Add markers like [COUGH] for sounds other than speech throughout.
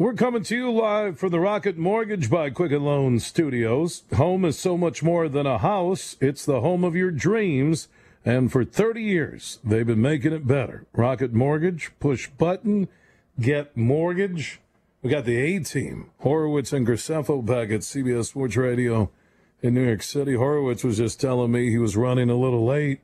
We're coming to you live from the Rocket Mortgage by Quicken Loan Studios. Home is so much more than a house, it's the home of your dreams. And for 30 years, they've been making it better. Rocket Mortgage, push button, get mortgage. We got the A team, Horowitz and Graceffo back at CBS Sports Radio in New York City. Horowitz was just telling me he was running a little late,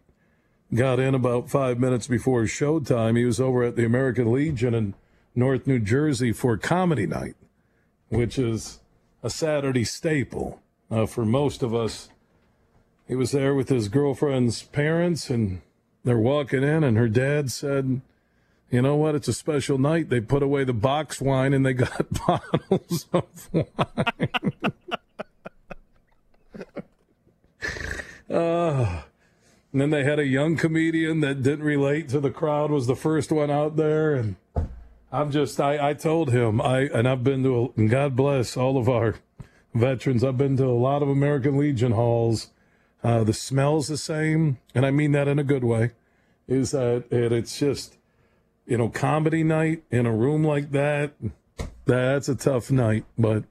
got in about five minutes before showtime. He was over at the American Legion and North New Jersey for comedy night, which is a Saturday staple uh, for most of us. He was there with his girlfriend's parents, and they're walking in, and her dad said, You know what? It's a special night. They put away the box wine and they got [LAUGHS] bottles of wine. uh, [LAUGHS] and then they had a young comedian that didn't relate to the crowd, was the first one out there, and I'm just I, I told him I and I've been to a, God bless all of our veterans. I've been to a lot of American Legion halls. Uh, the smell's the same, and I mean that in a good way. Is that it, it's just you know comedy night in a room like that? That's a tough night, but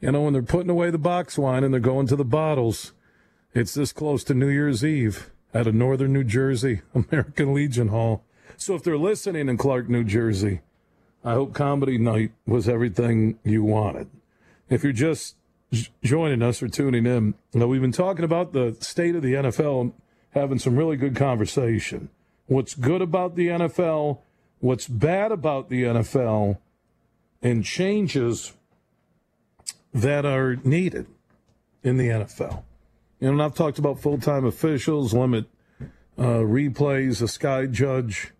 you know when they're putting away the box wine and they're going to the bottles, it's this close to New Year's Eve at a Northern New Jersey [LAUGHS] American Legion hall. So if they're listening in Clark, New Jersey. I hope comedy night was everything you wanted. If you're just joining us or tuning in, you know, we've been talking about the state of the NFL having some really good conversation. What's good about the NFL, what's bad about the NFL, and changes that are needed in the NFL. You know, and I've talked about full time officials, limit uh, replays, a sky judge.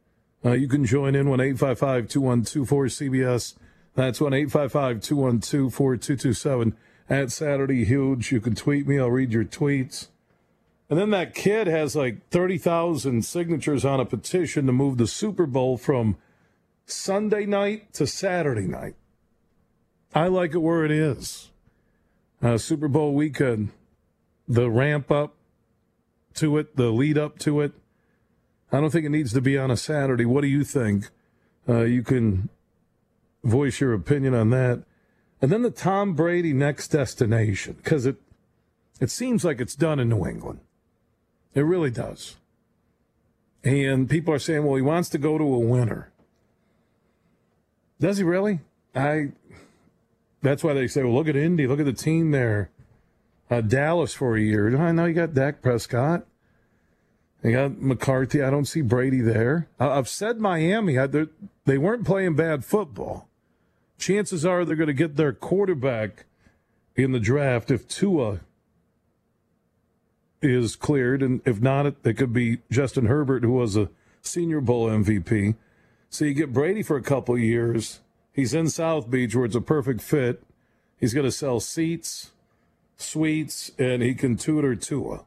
Uh, you can join in 1 855 212 cbs That's 1 855 212 4227. At Saturday Huge. You can tweet me. I'll read your tweets. And then that kid has like 30,000 signatures on a petition to move the Super Bowl from Sunday night to Saturday night. I like it where it is. Uh, Super Bowl weekend, the ramp up to it, the lead up to it. I don't think it needs to be on a Saturday. What do you think? Uh, you can voice your opinion on that. And then the Tom Brady next destination, because it it seems like it's done in New England. It really does. And people are saying, well, he wants to go to a winner. Does he really? I. That's why they say, well, look at Indy, look at the team there. Uh, Dallas for a year. I know you got Dak Prescott. You got McCarthy. I don't see Brady there. I've said Miami. They weren't playing bad football. Chances are they're going to get their quarterback in the draft if Tua is cleared, and if not, it, it could be Justin Herbert, who was a Senior Bowl MVP. So you get Brady for a couple years. He's in South Beach, where it's a perfect fit. He's going to sell seats, suites, and he can tutor Tua.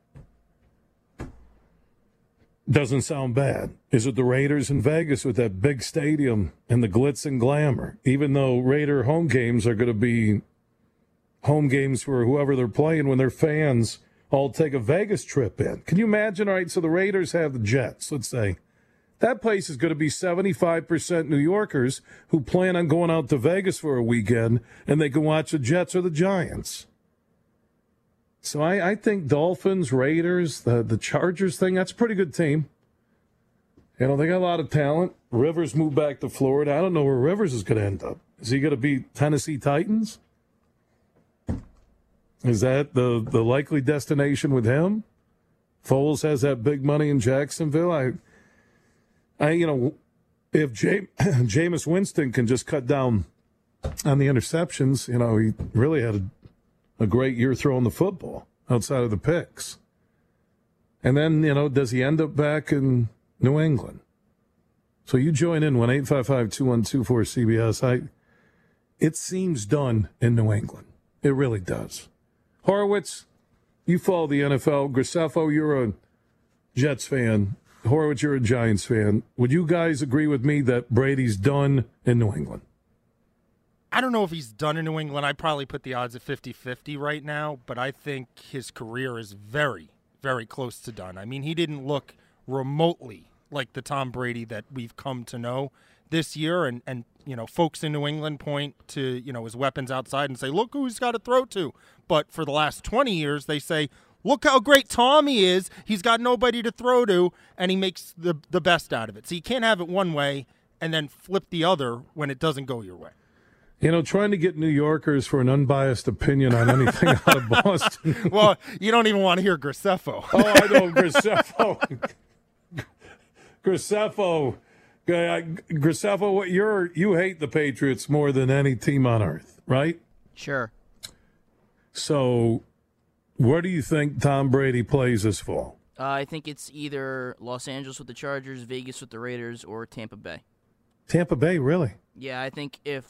Doesn't sound bad. Is it the Raiders in Vegas with that big stadium and the glitz and glamour? Even though Raider home games are going to be home games for whoever they're playing when their fans all take a Vegas trip in. Can you imagine? All right, so the Raiders have the Jets, let's say. That place is going to be 75% New Yorkers who plan on going out to Vegas for a weekend and they can watch the Jets or the Giants. So I, I think Dolphins, Raiders, the, the Chargers thing, that's a pretty good team. You know, they got a lot of talent. Rivers moved back to Florida. I don't know where Rivers is going to end up. Is he going to be Tennessee Titans? Is that the, the likely destination with him? Foles has that big money in Jacksonville. I, I you know, if Jam- [CLEARS THROAT] Jameis Winston can just cut down on the interceptions, you know, he really had a, a great year throwing the football outside of the picks. And then, you know, does he end up back in New England? So you join in 1 855 212 cbs I, it seems done in New England. It really does. Horowitz, you follow the NFL. Graceffo, you're a Jets fan. Horowitz, you're a Giants fan. Would you guys agree with me that Brady's done in New England? I don't know if he's done in New England. I'd probably put the odds at 50 50 right now, but I think his career is very, very close to done. I mean, he didn't look remotely like the Tom Brady that we've come to know this year. And, and you know, folks in New England point to, you know, his weapons outside and say, look who he's got to throw to. But for the last 20 years, they say, look how great Tommy is. He's got nobody to throw to, and he makes the, the best out of it. So you can't have it one way and then flip the other when it doesn't go your way. You know, trying to get New Yorkers for an unbiased opinion on anything out of Boston. [LAUGHS] well, you don't even want to hear Graceffo. [LAUGHS] oh, I know Graceffo. Graceffo. Graceffo, you're you hate the Patriots more than any team on earth, right? Sure. So, where do you think Tom Brady plays this fall? Uh, I think it's either Los Angeles with the Chargers, Vegas with the Raiders, or Tampa Bay. Tampa Bay, really? Yeah, I think if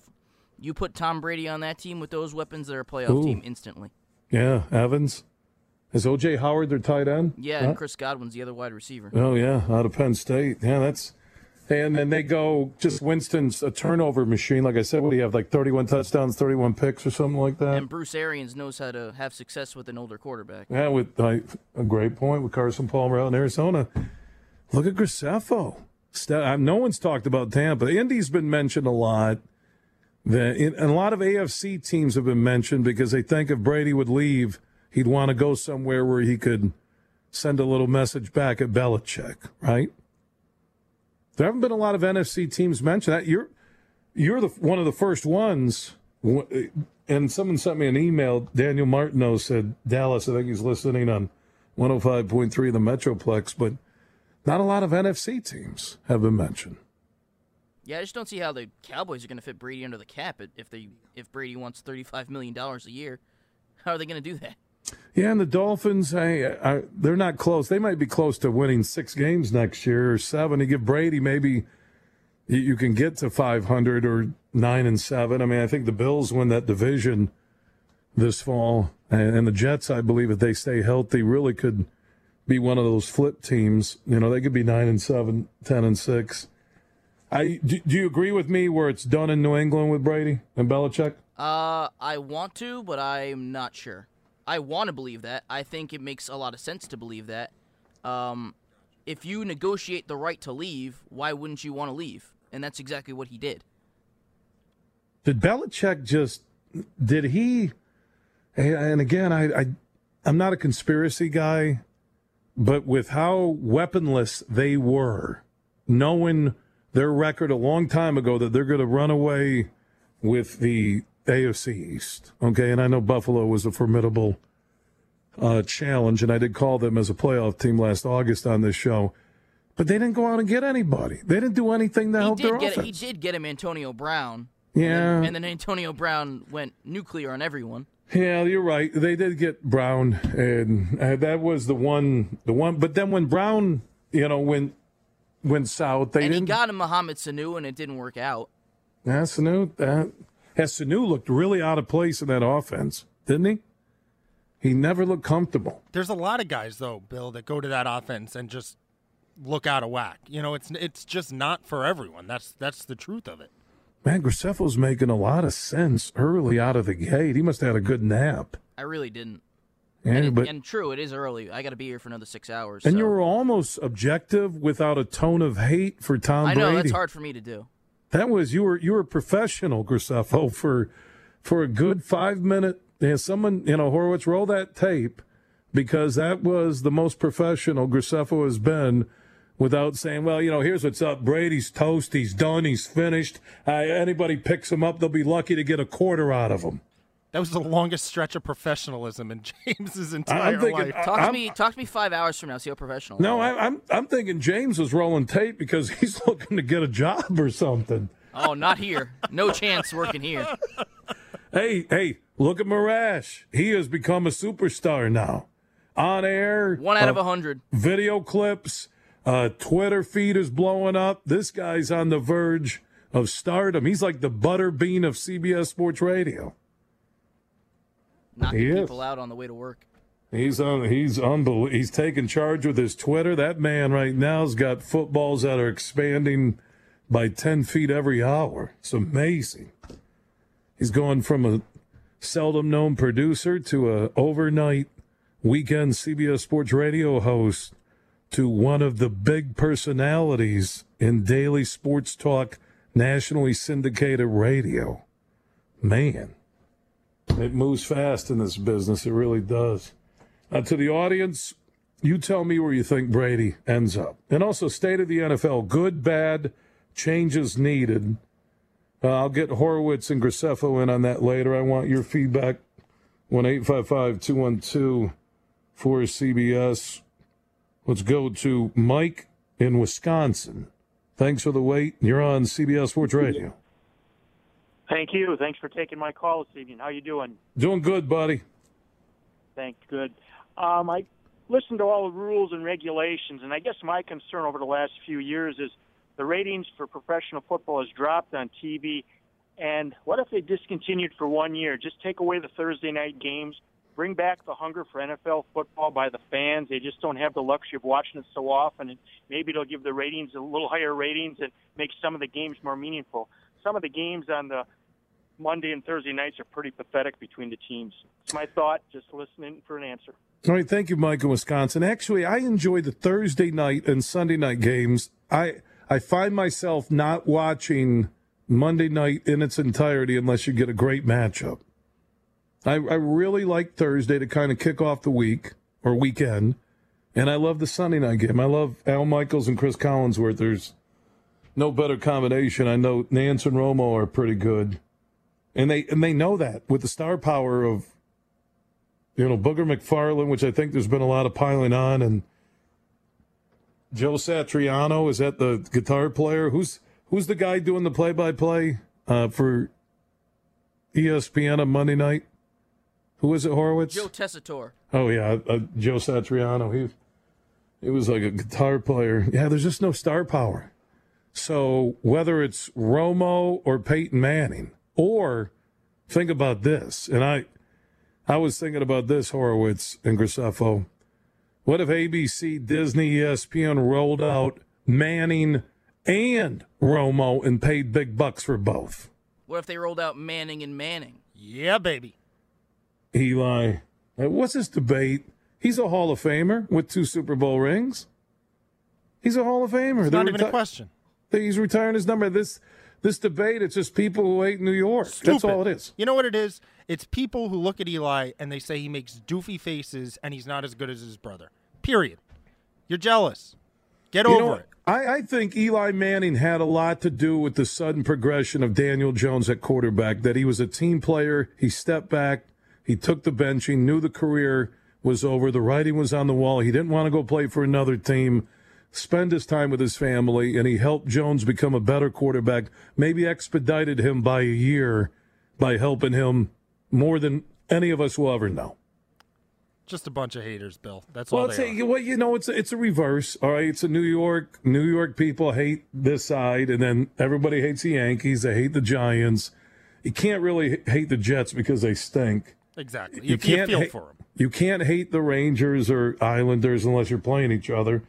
you put Tom Brady on that team with those weapons, they're a playoff Ooh. team instantly. Yeah, Evans. Is OJ Howard their tight end? Yeah, huh? and Chris Godwin's the other wide receiver. Oh yeah, out of Penn State. Yeah, that's and then they go just Winston's a turnover machine. Like I said, what do you have? Like 31 touchdowns, 31 picks, or something like that. And Bruce Arians knows how to have success with an older quarterback. Yeah, with a great point with Carson Palmer out in Arizona. Look at Graceffo. Uh, no one's talked about Tampa. Indy's been mentioned a lot. That and a lot of AFC teams have been mentioned because they think if Brady would leave, he'd want to go somewhere where he could send a little message back at Belichick, right? There haven't been a lot of NFC teams mentioned that. You're you're the one of the first ones. And someone sent me an email. Daniel Martineau said Dallas. I think he's listening on 105.3 the Metroplex, but not a lot of NFC teams have been mentioned. Yeah, I just don't see how the Cowboys are going to fit Brady under the cap if they if Brady wants thirty five million dollars a year. How are they going to do that? Yeah, and the Dolphins, hey, they're not close. They might be close to winning six games next year or seven. To give Brady maybe you, can get to five hundred or nine and seven. I mean, I think the Bills win that division this fall, and, and the Jets, I believe, if they stay healthy, really could be one of those flip teams. You know, they could be nine and seven, ten and six. I do, do, you agree with me where it's done in New England with Brady and Belichick? Uh, I want to, but I'm not sure. I want to believe that. I think it makes a lot of sense to believe that. Um, if you negotiate the right to leave, why wouldn't you want to leave? And that's exactly what he did. Did Belichick just? Did he? And again, I, I I'm not a conspiracy guy, but with how weaponless they were, knowing their record a long time ago that they're going to run away with the AFC East. Okay, and I know Buffalo was a formidable uh, challenge, and I did call them as a playoff team last August on this show. But they didn't go out and get anybody. They didn't do anything to he help their get, offense. He did get him Antonio Brown. Yeah, and then, and then Antonio Brown went nuclear on everyone. Yeah, you're right. They did get Brown, and uh, that was the one. The one. But then when Brown, you know, went went south, they and didn't. he got him Mohamed Sanu, and it didn't work out. Yeah, Sanu. That has Sanu looked really out of place in that offense, didn't he? He never looked comfortable. There's a lot of guys though, Bill, that go to that offense and just look out of whack. You know, it's it's just not for everyone. That's that's the truth of it. Man, Graceffo's making a lot of sense early out of the gate. He must have had a good nap. I really didn't. Yeah, and, but, and true, it is early. I got to be here for another six hours. And so. you were almost objective without a tone of hate for Tom I Brady. know that's hard for me to do. That was you were you were professional, Graceffo, for for a good five minute. And someone, you know, Horowitz, roll that tape because that was the most professional Graceffo has been without saying, well, you know, here's what's up. Brady's toast. He's done. He's finished. Uh, anybody picks him up, they'll be lucky to get a quarter out of him. That was the longest stretch of professionalism in [LAUGHS] James's entire thinking, life. Talk I'm, to me. Talk to me five hours from now. See how professional. No, I, I'm I'm thinking James was rolling tape because [LAUGHS] he's looking to get a job or something. Oh, not here. No chance working here. [LAUGHS] Hey, hey, look at Marash. He has become a superstar now. On air, one out uh, of a hundred. Video clips, uh, Twitter feed is blowing up. This guy's on the verge of stardom. He's like the butterbean of CBS Sports Radio. Knocking He people out on the way to work. He's on. He's unbelievable. He's taking charge with his Twitter. That man right now's got footballs that are expanding by ten feet every hour. It's amazing. He's going from a seldom known producer to a overnight weekend CBS Sports Radio host to one of the big personalities in daily sports talk, nationally syndicated radio. Man, it moves fast in this business. It really does. Uh, to the audience, you tell me where you think Brady ends up. And also, state of the NFL good, bad, changes needed. Uh, I'll get Horowitz and Graceffo in on that later. I want your feedback. 1 855 212 for CBS. Let's go to Mike in Wisconsin. Thanks for the wait. You're on CBS Sports Radio. Thank you. Thanks for taking my call this evening. How you doing? Doing good, buddy. Thanks. good. Um, I listened to all the rules and regulations, and I guess my concern over the last few years is the ratings for professional football has dropped on TV. And what if they discontinued for one year? Just take away the Thursday night games, bring back the hunger for NFL football by the fans. They just don't have the luxury of watching it so often, and maybe it'll give the ratings a little higher ratings and make some of the games more meaningful. Some of the games on the Monday and Thursday nights are pretty pathetic between the teams. It's my thought. Just listening for an answer. All right, thank you, Mike in Wisconsin. Actually, I enjoy the Thursday night and Sunday night games. I I find myself not watching Monday night in its entirety unless you get a great matchup. I, I really like Thursday to kind of kick off the week or weekend, and I love the Sunday night game. I love Al Michaels and Chris Collinsworth. There's no better combination. I know Nance and Romo are pretty good, and they and they know that with the star power of you know, Booger McFarland, which I think there's been a lot of piling on, and Joe Satriano is that the guitar player? Who's who's the guy doing the play-by-play uh, for ESPN on Monday night? Who is it, Horowitz? Joe Tessitore. Oh yeah, uh, Joe Satriano. He he was like a guitar player. Yeah, there's just no star power. So whether it's Romo or Peyton Manning, or think about this, and I I was thinking about this, Horowitz and Graceffo. What if ABC, Disney, ESPN rolled out Manning and Romo and paid big bucks for both? What if they rolled out Manning and Manning? Yeah, baby. Eli, uh, what's this debate? He's a Hall of Famer with two Super Bowl rings. He's a Hall of Famer. It's They're not even a question. He's retiring his number. This this debate, it's just people who hate New York. That's all it is. You know what it is? It's people who look at Eli and they say he makes doofy faces and he's not as good as his brother. Period. You're jealous. Get You over know, it. I, I think Eli Manning had a lot to do with the sudden progression of Daniel Jones at quarterback. That he was a team player. He stepped back. He took the bench. He knew the career was over. The writing was on the wall. He didn't want to go play for another team. Spend his time with his family, and he helped Jones become a better quarterback. Maybe expedited him by a year by helping him more than any of us will ever know. Just a bunch of haters, Bill. That's Well, all they a, well, you know, it's a, it's a reverse. All right, it's a New York. New York people hate this side, and then everybody hates the Yankees. They hate the Giants. You can't really hate the Jets because they stink. Exactly. You You, can't feel hate- for him. You can't hate the Rangers or Islanders unless you're playing each other.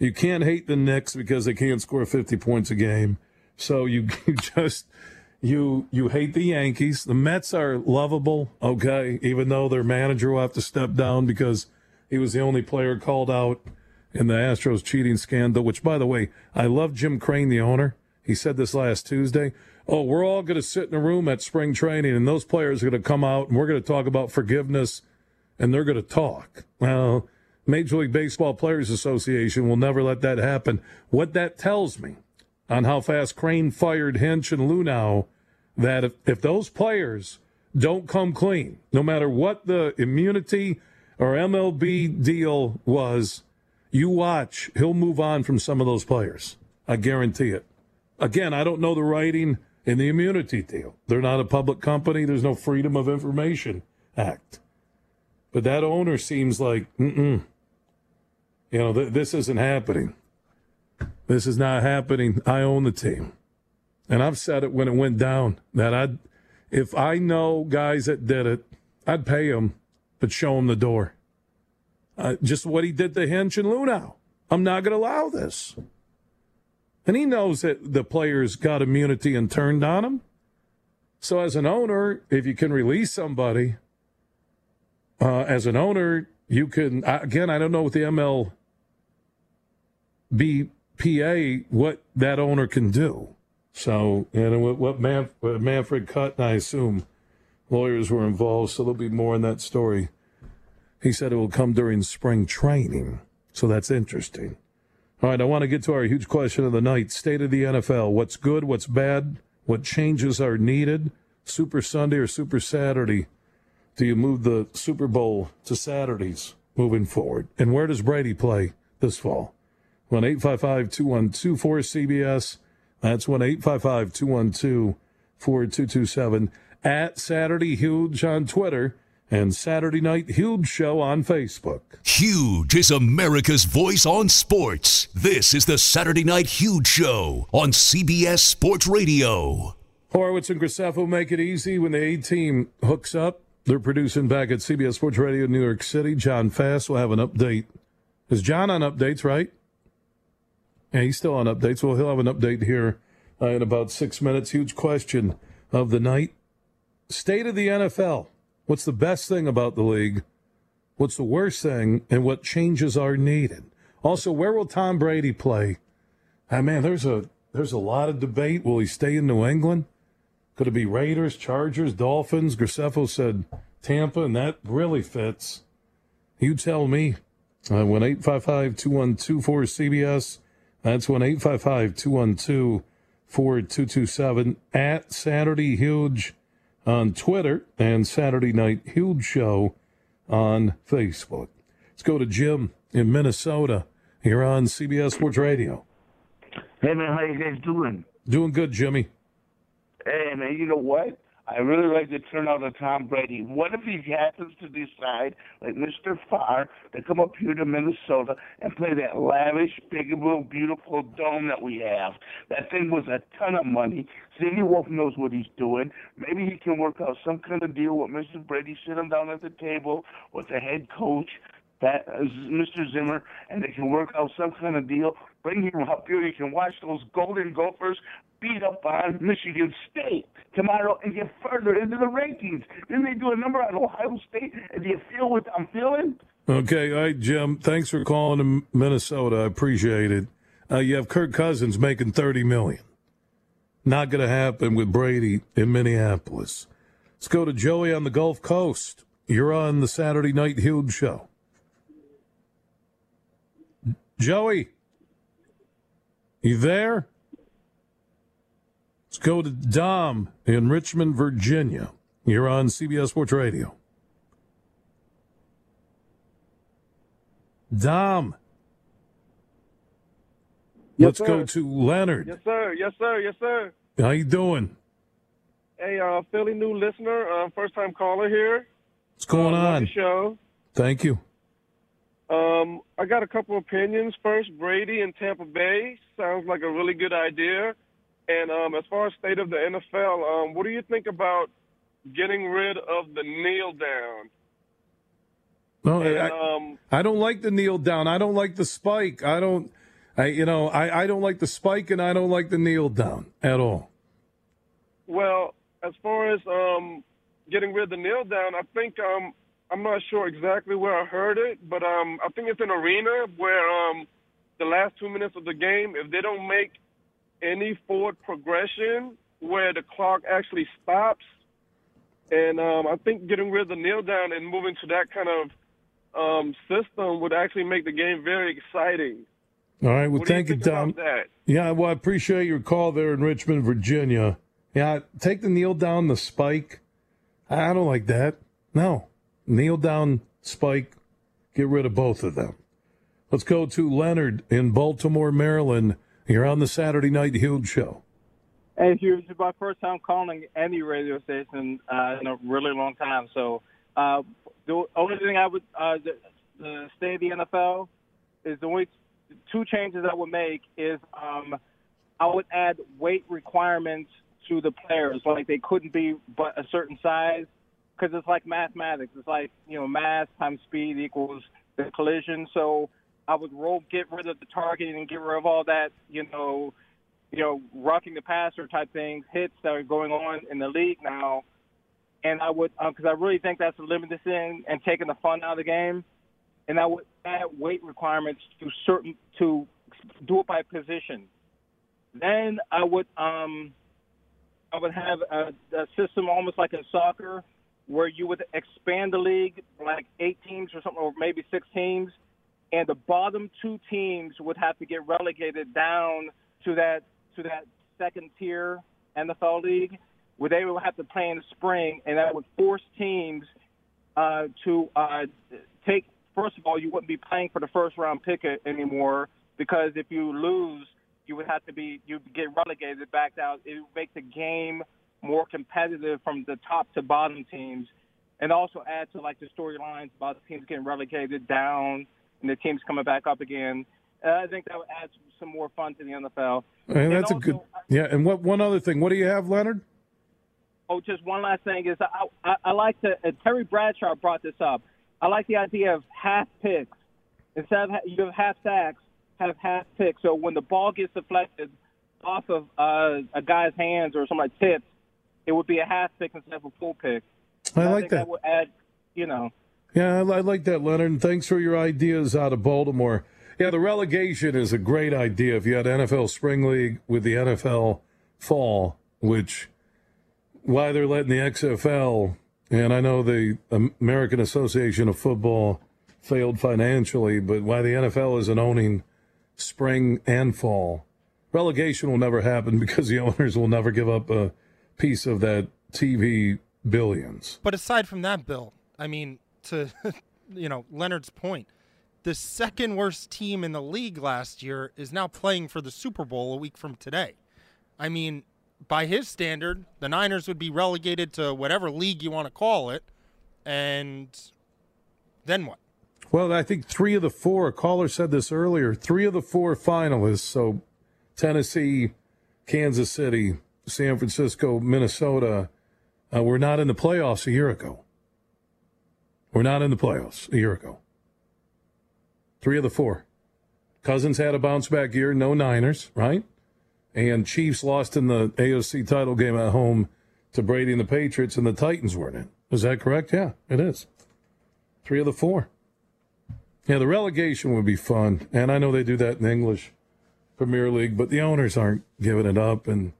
You can't hate the Knicks because they can't score 50 points a game. So you, [LAUGHS] you just you you hate the Yankees. The Mets are lovable, okay, even though their manager will have to step down because he was the only player called out in the Astros cheating scandal, which by the way, I love Jim Crane, the owner. He said this last Tuesday. Oh, we're all going to sit in a room at spring training and those players are going to come out and we're going to talk about forgiveness and they're going to talk. Well, Major League Baseball Players Association will never let that happen. What that tells me on how fast Crane fired Hinch and Luhnow, that if, if those players don't come clean, no matter what the immunity or MLB deal was, you watch, he'll move on from some of those players. I guarantee it. Again, I don't know the writing in the immunity deal. They're not a public company. There's no Freedom of Information Act. But that owner seems like, mm-mm. You know, th- this isn't happening. This is not happening. I own the team. and I've said it when it went down that I'd if I know guys that did it, I'd pay them, but show them the door. Uh, just what he did to Hinch and Luhnow. I'm not going to allow this. And he knows that the players got immunity and turned on him. So, as an owner, if you can release somebody, uh, as an owner, you can, again, I don't know what the MLBPA, what that owner can do. So, and what, what, Manf- what Manfred Cut, and I assume lawyers were involved, so there'll be more in that story. He said it will come during spring training. So that's interesting. All right, I want to get to our huge question of the night state of the NFL. What's good? What's bad? What changes are needed? Super Sunday or Super Saturday? Do you move the Super Bowl to Saturdays moving forward? And where does Brady play this fall? 1 855 212 cbs That's 1 855 212 4227. At Saturday Huge on Twitter and Saturday Night Huge Show on Facebook. Huge is America's voice on sports. This is the Saturday Night Huge Show on CBS Sports Radio. Horowitz and Graceffo make it easy when the A team hooks up. They're producing back at CBS Sports Radio New York City. John Fast will have an update. Is John on updates, right? Yeah, he's still on updates. Well, he'll have an update here uh, in about six minutes. Huge question of the night. State of the NFL. What's the best thing about the league? What's the worst thing? And what changes are needed? Also, where will Tom Brady play? Ah, man, there's a there's a lot of debate. Will he stay in New England? Could it be Raiders, Chargers, Dolphins? Graceffo said Tampa, and that really fits. You tell me. Uh, 1 855 212 cbs That's 1 855 212 4227. At Saturday Huge on Twitter and Saturday Night Huge Show on Facebook. Let's go to Jim in Minnesota. You're on CBS Sports Radio. Hey man, how you guys doing? Doing good, Jimmy. Hey man, you know what? I really like the turnout of Tom Brady. What if he happens to decide, like Mr. Favre, to come up here to Minnesota and play that lavish, big, beautiful dome that we have? That thing was a ton of money. Cindy Wolf knows what he's doing. Maybe he can work out some kind of deal with Mr. Brady, sit him down at the table with the head coach, that uh, Mr. Zimmer, and they can work out some kind of deal. Bring him up here. You can watch those Golden Gophers beat up on Michigan State tomorrow and get further into the rankings. Then they do a number on Ohio State, and do you feel what I'm feeling? Okay, all right, Jim. Thanks for calling to Minnesota. I appreciate it. Uh, you have Kirk Cousins making thirty million. Not going to happen with Brady in Minneapolis. Let's go to Joey on the Gulf Coast. You're on the Saturday Night Huge Show. Joey, you there? Let's go to Dom in Richmond, Virginia. You're on CBS Sports Radio. Dom. Yes, Let's sir. go to Leonard. Yes, sir. Yes, sir. Yes, sir. How you doing? Hey, uh, fairly new listener, uh, first time caller here. What's going uh, on? show. Thank you. Um, I got a couple opinions. First, Brady in Tampa Bay sounds like a really good idea. And um, as far as state of the NFL, um, what do you think about getting rid of the kneel down? No, And, I, um, I don't like the kneel down. I don't like the spike. I don't. I you know I, I don't like the spike and I don't like the kneel down at all. Well, as far as um, getting rid of the kneel down, I think um, I'm not sure exactly where I heard it, but um, I think it's an arena where um, the last two minutes of the game, if they don't make any forward progression where the clock actually stops, and um, I think getting rid of the kneel down and moving to that kind of um, system would actually make the game very exciting. All right. Well, What do you thank you, Tom. Yeah. Well, I appreciate your call there in Richmond, Virginia. Yeah. Take the kneel down, the spike. I don't like that. No. Kneel down, spike. Get rid of both of them. Let's go to Leonard in Baltimore, Maryland. You're on the Saturday Night Huge Show. Hey, Hugh, this is my first time calling any radio station uh, in a really long time. So, uh, the only thing I would, uh, the, the state the NFL is the only two changes I would make is um, I would add weight requirements to the players, like they couldn't be but a certain size, because it's like mathematics. It's like you know, mass times speed equals the collision. So I would roll, get rid of the targeting and get rid of all that, you know, you know, rocking the passer type things, hits that are going on in the league now. And I would, because um, I really think that's a limited thing and taking the fun out of the game. And I would add weight requirements to certain to do it by position. Then I would um, I would have a, a system almost like in soccer where you would expand the league like eight teams or something, or maybe six teams, and the bottom two teams would have to get relegated down to that to that second tier NFL league, where they would have to play in the spring, and that would force teams uh, to uh, take. First of all, you wouldn't be playing for the first round pick anymore because if you lose, you would have to be you get relegated back down. It would make the game more competitive from the top to bottom teams, and also add to like the storylines about the teams getting relegated down and the teams coming back up again. Uh, I think that would add some more fun to the NFL. And, and that's also, a good. Yeah, and what one other thing? What do you have, Leonard? Oh, just one last thing is I I, I like to. Uh, Terry Bradshaw brought this up. I like the idea of half picks instead of you have half sacks, have half picks. So when the ball gets deflected off of uh, a guy's hands or somebody's tips, it would be a half pick instead of a full pick. I, I like that. that would add, you know. Yeah, I, I like that, Leonard. Thanks for your ideas out of Baltimore. Yeah, the relegation is a great idea. If you had NFL Spring League with the NFL Fall, which why they're letting the XFL, and I know the American Association of Football failed financially, but why the NFL isn't owning spring and fall. Relegation will never happen [LAUGHS] because the owners will never give up a piece of that TV billions. But aside from that, Bill, I mean, to [LAUGHS] you know Leonard's point, the second worst team in the league last year is now playing for the Super Bowl a week from today. I mean, by his standard, the Niners would be relegated to whatever league you want to call it, and then what? Well, I think three of the four, a caller said this earlier, three of the four finalists, so Tennessee, Kansas City, San Francisco, Minnesota, uh, were not in the playoffs a year ago. We're not in the playoffs a year ago. Three of the four. Cousins had a bounce back year, no Niners, right? And Chiefs lost in the AFC title game at home to Brady and the Patriots, and the Titans weren't in. Is that correct? Yeah, it is. Three of the four. Yeah, the relegation would be fun, and I know they do that in the English Premier League, but the owners aren't giving it up. And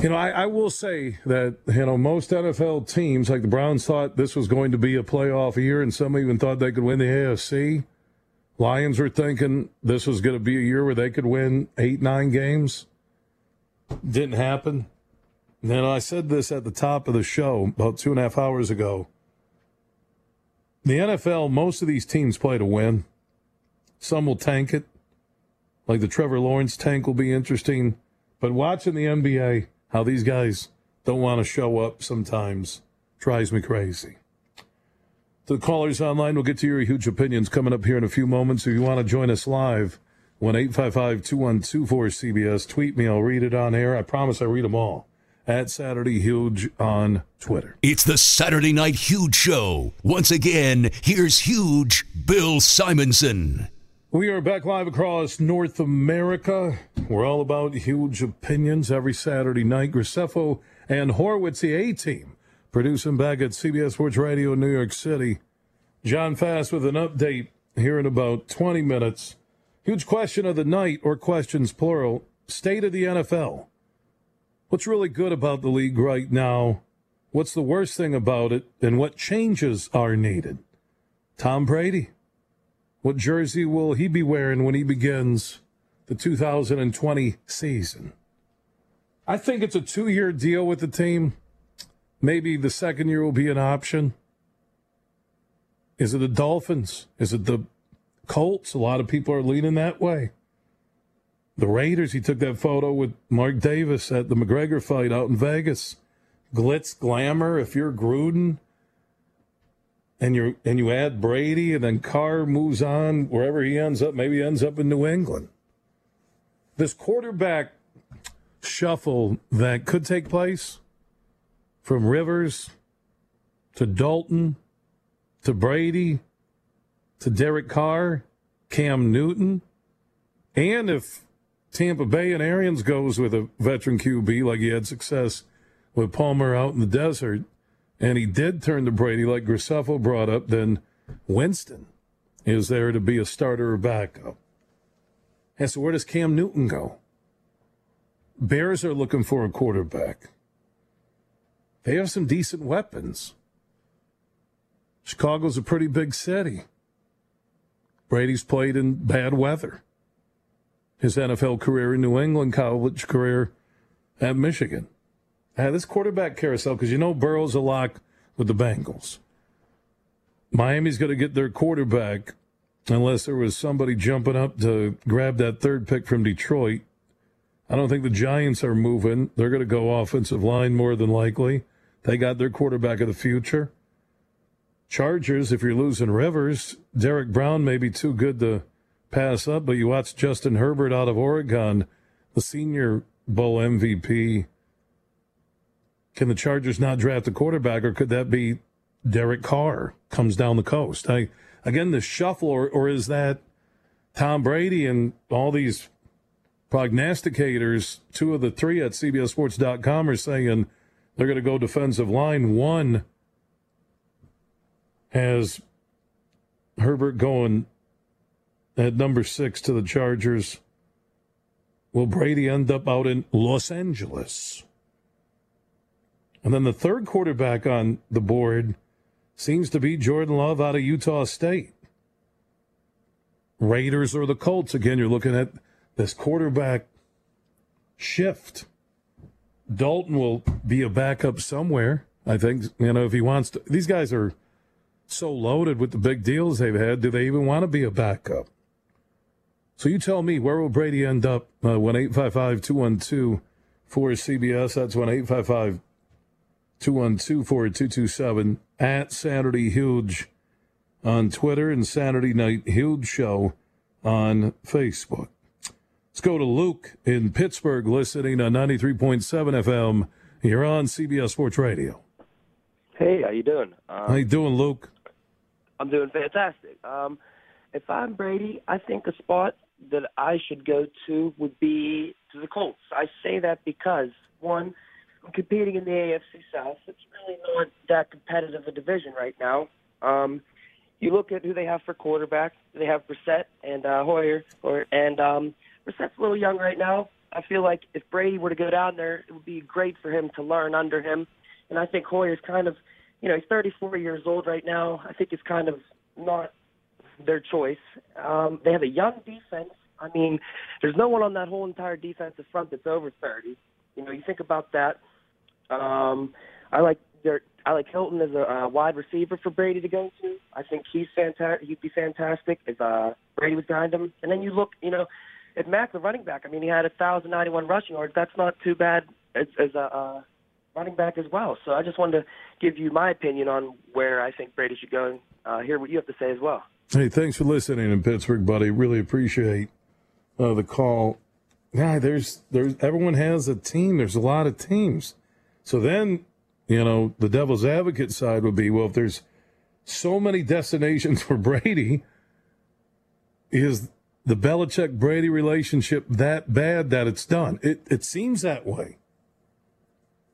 you know, I, I will say that you know most NFL teams, like the Browns, thought this was going to be a playoff year, and some even thought they could win the AFC. Lions were thinking this was going to be a year where they could win eight, nine games. Didn't happen. And then I said this at the top of the show about two and a half hours ago. The NFL, most of these teams play to win. Some will tank it. Like the Trevor Lawrence tank will be interesting. But watching the NBA, how these guys don't want to show up sometimes drives me crazy. The callers online will get to your huge opinions coming up here in a few moments. If you want to join us live, 1 855 2124 CBS. Tweet me, I'll read it on air. I promise I read them all at Saturday Huge on Twitter. It's the Saturday Night Huge Show. Once again, here's Huge Bill Simonson. We are back live across North America. We're all about huge opinions every Saturday night. Graceffo and Horowitz, the A team, producing back at CBS Sports Radio in New York City. John Fast with an update here in about 20 minutes. Huge question of the night, or questions plural. State of the NFL. What's really good about the league right now? What's the worst thing about it? And what changes are needed? Tom Brady. What jersey will he be wearing when he begins the 2020 season? I think it's a two year deal with the team. Maybe the second year will be an option. Is it the Dolphins? Is it the Colts? A lot of people are leaning that way. The Raiders, he took that photo with Mark Davis at the McGregor fight out in Vegas. Glitz, glamour. If you're Gruden and you and you add Brady and then Carr moves on wherever he ends up, maybe ends up in New England. this quarterback shuffle that could take place from Rivers to Dalton to Brady to Derek Carr, Cam Newton, and if Tampa Bay and Arians goes with a veteran QB like he had success with Palmer out in the desert, and he did turn to Brady like Graceffo brought up, then Winston is there to be a starter or backup. And so where does Cam Newton go? Bears are looking for a quarterback. They have some decent weapons. Chicago's a pretty big city. Brady's played in bad weather. His NFL career in New England, college career at Michigan. Uh, this quarterback carousel, because you know Burrow's a lock with the Bengals. Miami's going to get their quarterback unless there was somebody jumping up to grab that third pick from Detroit. I don't think the Giants are moving. They're going to go offensive line more than likely. They got their quarterback of the future. Chargers, if you're losing Rivers, Derek Brown may be too good to pass up, but you watch Justin Herbert out of Oregon, the Senior Bowl MVP. Can the Chargers not draft a quarterback, or could that be Derek Carr comes down the coast? I again the shuffle, or, or is that Tom Brady and all these prognosticators? Two of the three at CBSSports.com are saying they're going to go defensive line. One has Herbert going at number six to the Chargers. Will Brady end up out in Los Angeles? And then the third quarterback on the board seems to be Jordan Love out of Utah State. Raiders or the Colts. Again, you're looking at this quarterback shift. Dalton will be a backup somewhere. I think, you know, if he wants to. These guys are so loaded with the big deals they've had. Do they even want to be a backup? So you tell me, where will Brady end up uh, when 855 212 for CBS? That's when 855 212 4227 at Saturday Huge on Twitter and Saturday Night Huge Show on Facebook. Let's go to Luke in Pittsburgh, listening on 93.7 FM. You're on CBS Sports Radio. Hey, how you doing? Um, how you doing, Luke? I'm doing fantastic. Um, if I'm Brady, I think a spot that I should go to would be to the Colts. I say that because one, competing in the AFC South. It's really not that competitive a division right now. Um, you look at who they have for quarterback. They have Brissett and uh, Hoyer, or and um, Brissett's a little young right now. I feel like if Brady were to go down there, it would be great for him to learn under him. And I think Hoyer's kind of, you know, he's 34 years old right now. I think he's kind of not their choice. Um, they have a young defense. I mean, there's no one on that whole entire defensive front that's over 30. You know, you think about that. Um, I like their, I like Hilton as a wide receiver for Brady to go to. I think he's fantastic. He'd be fantastic if uh, Brady was behind him. And then you look, you know, at Mack, the running back. I mean, he had a thousand ninety-one rushing yards. That's not too bad as, as a uh, running back as well. So I just wanted to give you my opinion on where I think Brady should go and uh, hear what you have to say as well. Hey, thanks for listening in Pittsburgh, buddy. Really appreciate uh, the call. Yeah, there's there's everyone has a team. There's a lot of teams. So then, you know, the devil's advocate side would be, well, if there's so many destinations for Brady, is the Belichick Brady relationship that bad that it's done? It it seems that way.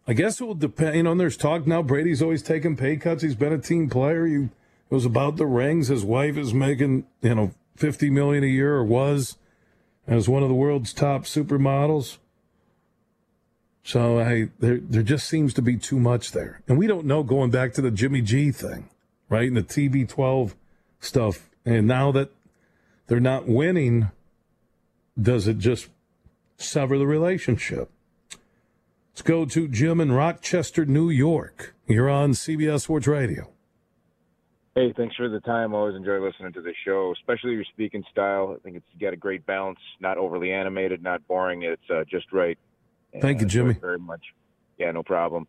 I guess it will depend. You know, and there's talk now. Brady's always taking pay cuts. He's been a team player. You it was about the rings. His wife is making you know fifty million a year, or was, as one of the world's top supermodels. So I there there just seems to be too much there, and we don't know. Going back to the Jimmy G thing, right, and the TB12 stuff, and now that they're not winning, does it just sever the relationship? Let's go to Jim in Rochester, New York. You're on CBS Sports Radio. Hey, thanks for the time. Always enjoy listening to the show, especially your speaking style. I think it's got a great balance, not overly animated, not boring. It's uh, just right. And Thank you, Jimmy. Thank you very much. Yeah, no problem.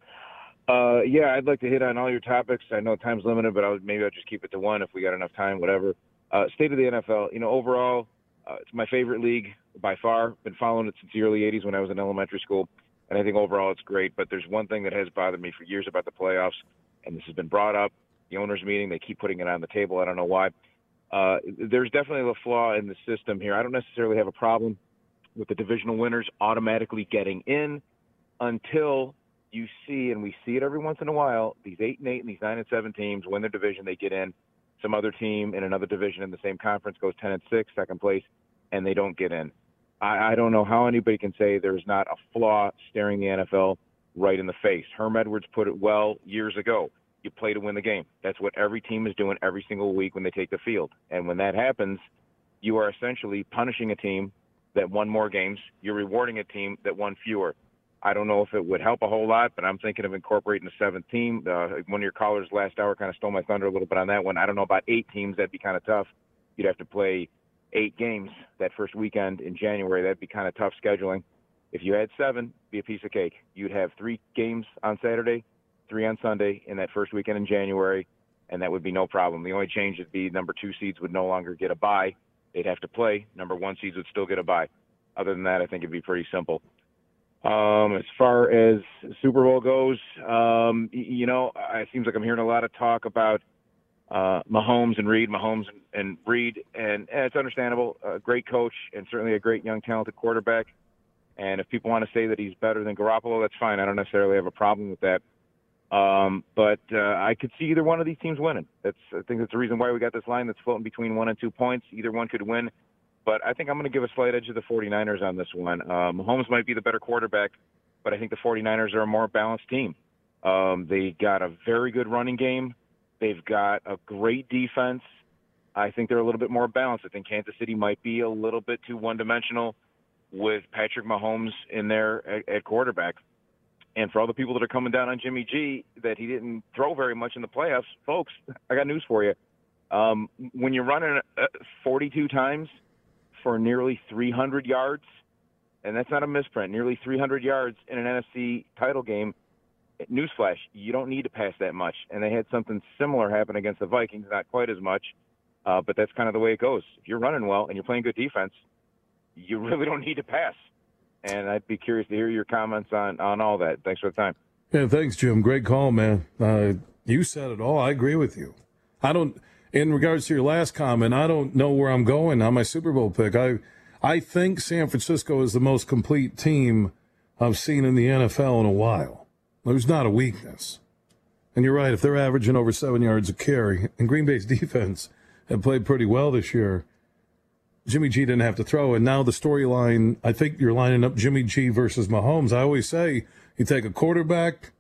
Uh, yeah, I'd like to hit on all your topics. I know time's limited, but I would, maybe I'll just keep it to one if we got enough time, whatever. Uh, state of the NFL, you know, overall, Uh, it's my favorite league by far. Been following it since the early '80s when I was in elementary school, and I think overall it's great. But there's one thing that has bothered me for years about the playoffs, and this has been brought up. The owners' meeting, they keep putting it on the table. I don't know why. Uh, there's definitely a flaw in the system here. I don't necessarily have a problem with the divisional winners automatically getting in until you see, and we see it every once in a while, these eight and eight and these nine and seven teams win their division, they get in. Some other team in another division in the same conference goes ten and six, second place, and they don't get in. I, I don't know how anybody can say there's not a flaw staring the NFL right in the face. Herm Edwards put it well years ago. You play to win the game. That's what every team is doing every single week when they take the field. And when that happens, you are essentially punishing a team that won more games. You're rewarding a team that won fewer. I don't know if it would help a whole lot, but I'm thinking of incorporating a seventh team. Uh, one of your callers last hour kind of stole my thunder a little bit on that one. I don't know about eight teams. That'd be kind of tough. You'd have to play eight games that first weekend in January. That'd be kind of tough scheduling. If you had seven, be a piece of cake. You'd have three games on Saturday, three on Sunday in that first weekend in January, and that would be no problem. The only change would be number two seeds would no longer get a bye. They'd have to play. Number one seeds would still get a bye. Other than that, I think it'd be pretty simple. Um, as far as Super Bowl goes, um, you know, it seems like I'm hearing a lot of talk about uh, Mahomes and Reid, Mahomes and, and Reid, and, and it's understandable. A great coach and certainly a great young, talented quarterback. And if people want to say that he's better than Garoppolo, that's fine. I don't necessarily have a problem with that. Um, but uh, I could see either one of these teams winning. That's I think that's the reason why we got this line that's floating between one and two points. Either one could win. But I think I'm going to give a slight edge to the 49ers on this one. Um, Mahomes might be the better quarterback, but I think the 49ers are a more balanced team. Um, they got a very good running game. They've got a great defense. I think they're a little bit more balanced. I think Kansas City might be a little bit too one-dimensional with Patrick Mahomes in there at, at quarterback. And for all the people that are coming down on Jimmy G that he didn't throw very much in the playoffs, folks, I got news for you. Um, when you're running uh, 42 times for nearly 300 yards, and that's not a misprint, nearly 300 yards in an NFC title game. Newsflash, you don't need to pass that much. And they had something similar happen against the Vikings, not quite as much, uh, but that's kind of the way it goes. If you're running well and you're playing good defense, you [LAUGHS] really don't need to pass. And I'd be curious to hear your comments on, on all that. Thanks for the time. Yeah, thanks, Jim. Great call, man. Uh, you said it all. I agree with you. I don't in regards to your last comment, I don't know where I'm going on my Super Bowl pick. I I think San Francisco is the most complete team I've seen in the NFL in a while. There's not a weakness. And you're right, if they're averaging over seven yards a carry, and Green Bay's [LAUGHS] defense have played pretty well this year, Jimmy G didn't have to throw. And now the storyline, I think you're lining up Jimmy G versus Mahomes. I always say you take a quarterback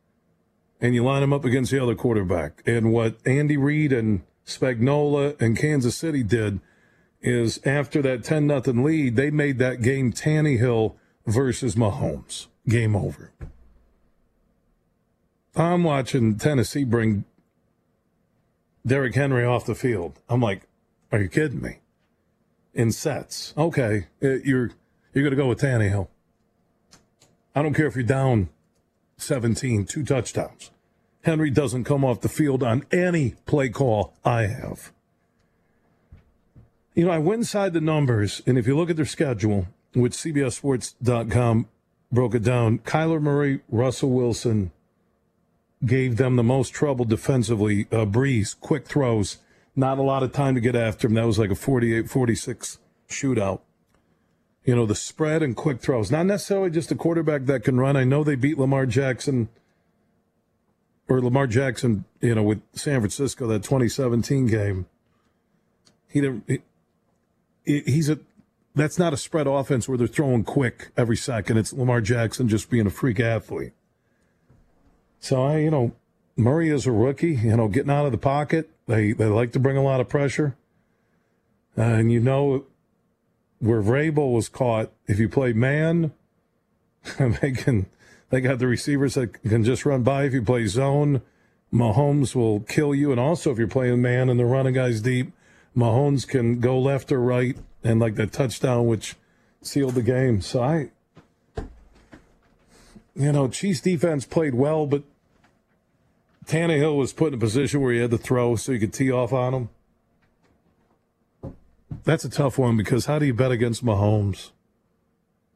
and you line him up against the other quarterback. And what Andy Reid and Spagnuolo and Kansas City did is after that 10 nothing lead, they made that game Tannehill versus Mahomes. Game over. I'm watching Tennessee bring Derrick Henry off the field. I'm like, are you kidding me? In sets. Okay, uh, you're you're going to go with Tannehill. I don't care if you're down 17, two touchdowns. Henry doesn't come off the field on any play call I have. You know, I went inside the numbers, and if you look at their schedule, which CBSSports.com broke it down, Kyler Murray, Russell Wilson gave them the most trouble defensively. Uh, Brees, quick throws, not a lot of time to get after him. That was like a 48 46 shootout. You know, the spread and quick throws, not necessarily just a quarterback that can run. I know they beat Lamar Jackson or Lamar Jackson, you know, with San Francisco that 2017 game. He didn't. He, he's a. That's not a spread offense where they're throwing quick every second. It's Lamar Jackson just being a freak athlete. So I, you know, Murray is a rookie. You know, getting out of the pocket. They they like to bring a lot of pressure. Uh, and you know, where Vrabel was caught, if you play man, [LAUGHS] they can they got the receivers that can just run by. If you play zone, Mahomes will kill you. And also, if you're playing man and the running guys deep, Mahomes can go left or right. And like that touchdown, which sealed the game. So I, you know, Chiefs defense played well, but Tannehill was put in a position where he had to throw so he could tee off on him. That's a tough one because how do you bet against Mahomes?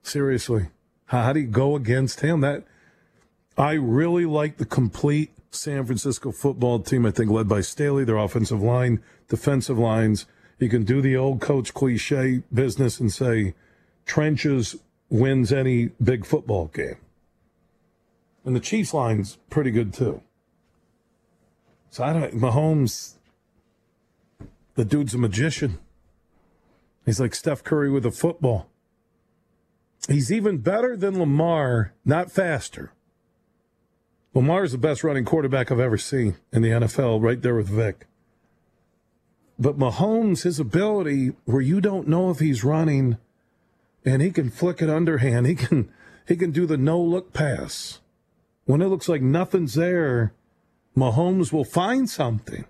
Seriously, how, how do you go against him? That I really like the complete San Francisco football team. I think led by Staley, their offensive line, defensive lines. You can do the old coach cliche business and say trenches wins any big football game. And the Chiefs line's pretty good too. So I don't Mahomes the dude's a magician. He's like Steph Curry with a football. He's even better than Lamar, not faster. Lamar's the best running quarterback I've ever seen in the NFL, right there with Vick. But Mahomes, his ability where you don't know if he's running and he can flick it underhand, he can he can do the no look pass. When it looks like nothing's there, Mahomes will find something.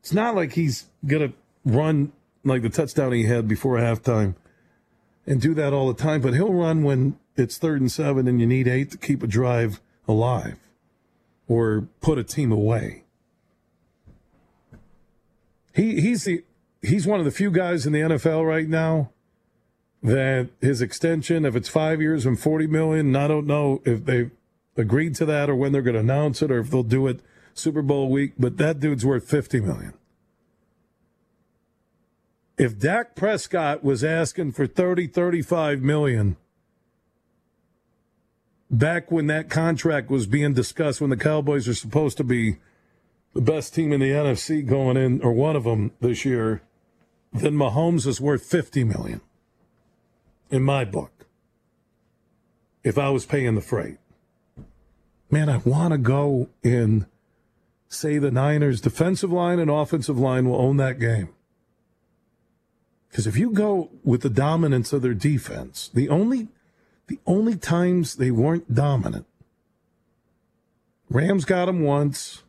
It's not like he's gonna run like the touchdown he had before halftime and do that all the time, but he'll run when it's third and seven and you need eight to keep a drive alive or put a team away. He he's the he's one of the few guys in the NFL right now that his extension, if it's five years and forty million, I don't know if they agreed to that or when they're going to announce it or if they'll do it Super Bowl week, but that dude's worth fifty million. If Dak Prescott was asking for 30, 35 million back when that contract was being discussed, when the Cowboys are supposed to be the best team in the NFC going in, or one of them this year, then Mahomes is worth 50 million in my book. If I was paying the freight. Man, I want to go in, say the Niners defensive line and offensive line will own that game. Because if you go with the dominance of their defense, the only the only times they weren't dominant, Rams got them once.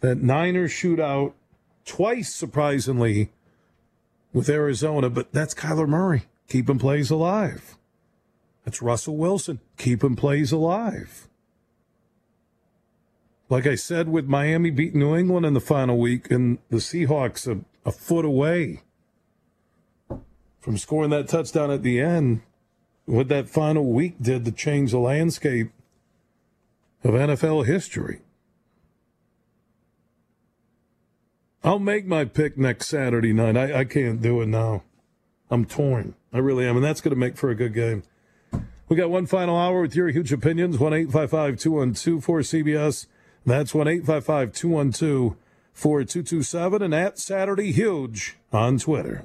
That Niners shootout twice, surprisingly, with Arizona, but that's Kyler Murray keeping plays alive. That's Russell Wilson keeping plays alive. Like I said, with Miami beating New England in the final week, and the Seahawks a, a foot away from scoring that touchdown at the end, what that final week did to change the landscape of NFL history. I'll make my pick next Saturday night. I, I can't do it now. I'm torn. I really am. And that's going to make for a good game. We got one final hour with your huge opinions. 1 855 212 4CBS. That's 1 855 212 4227. And at Saturday Huge on Twitter.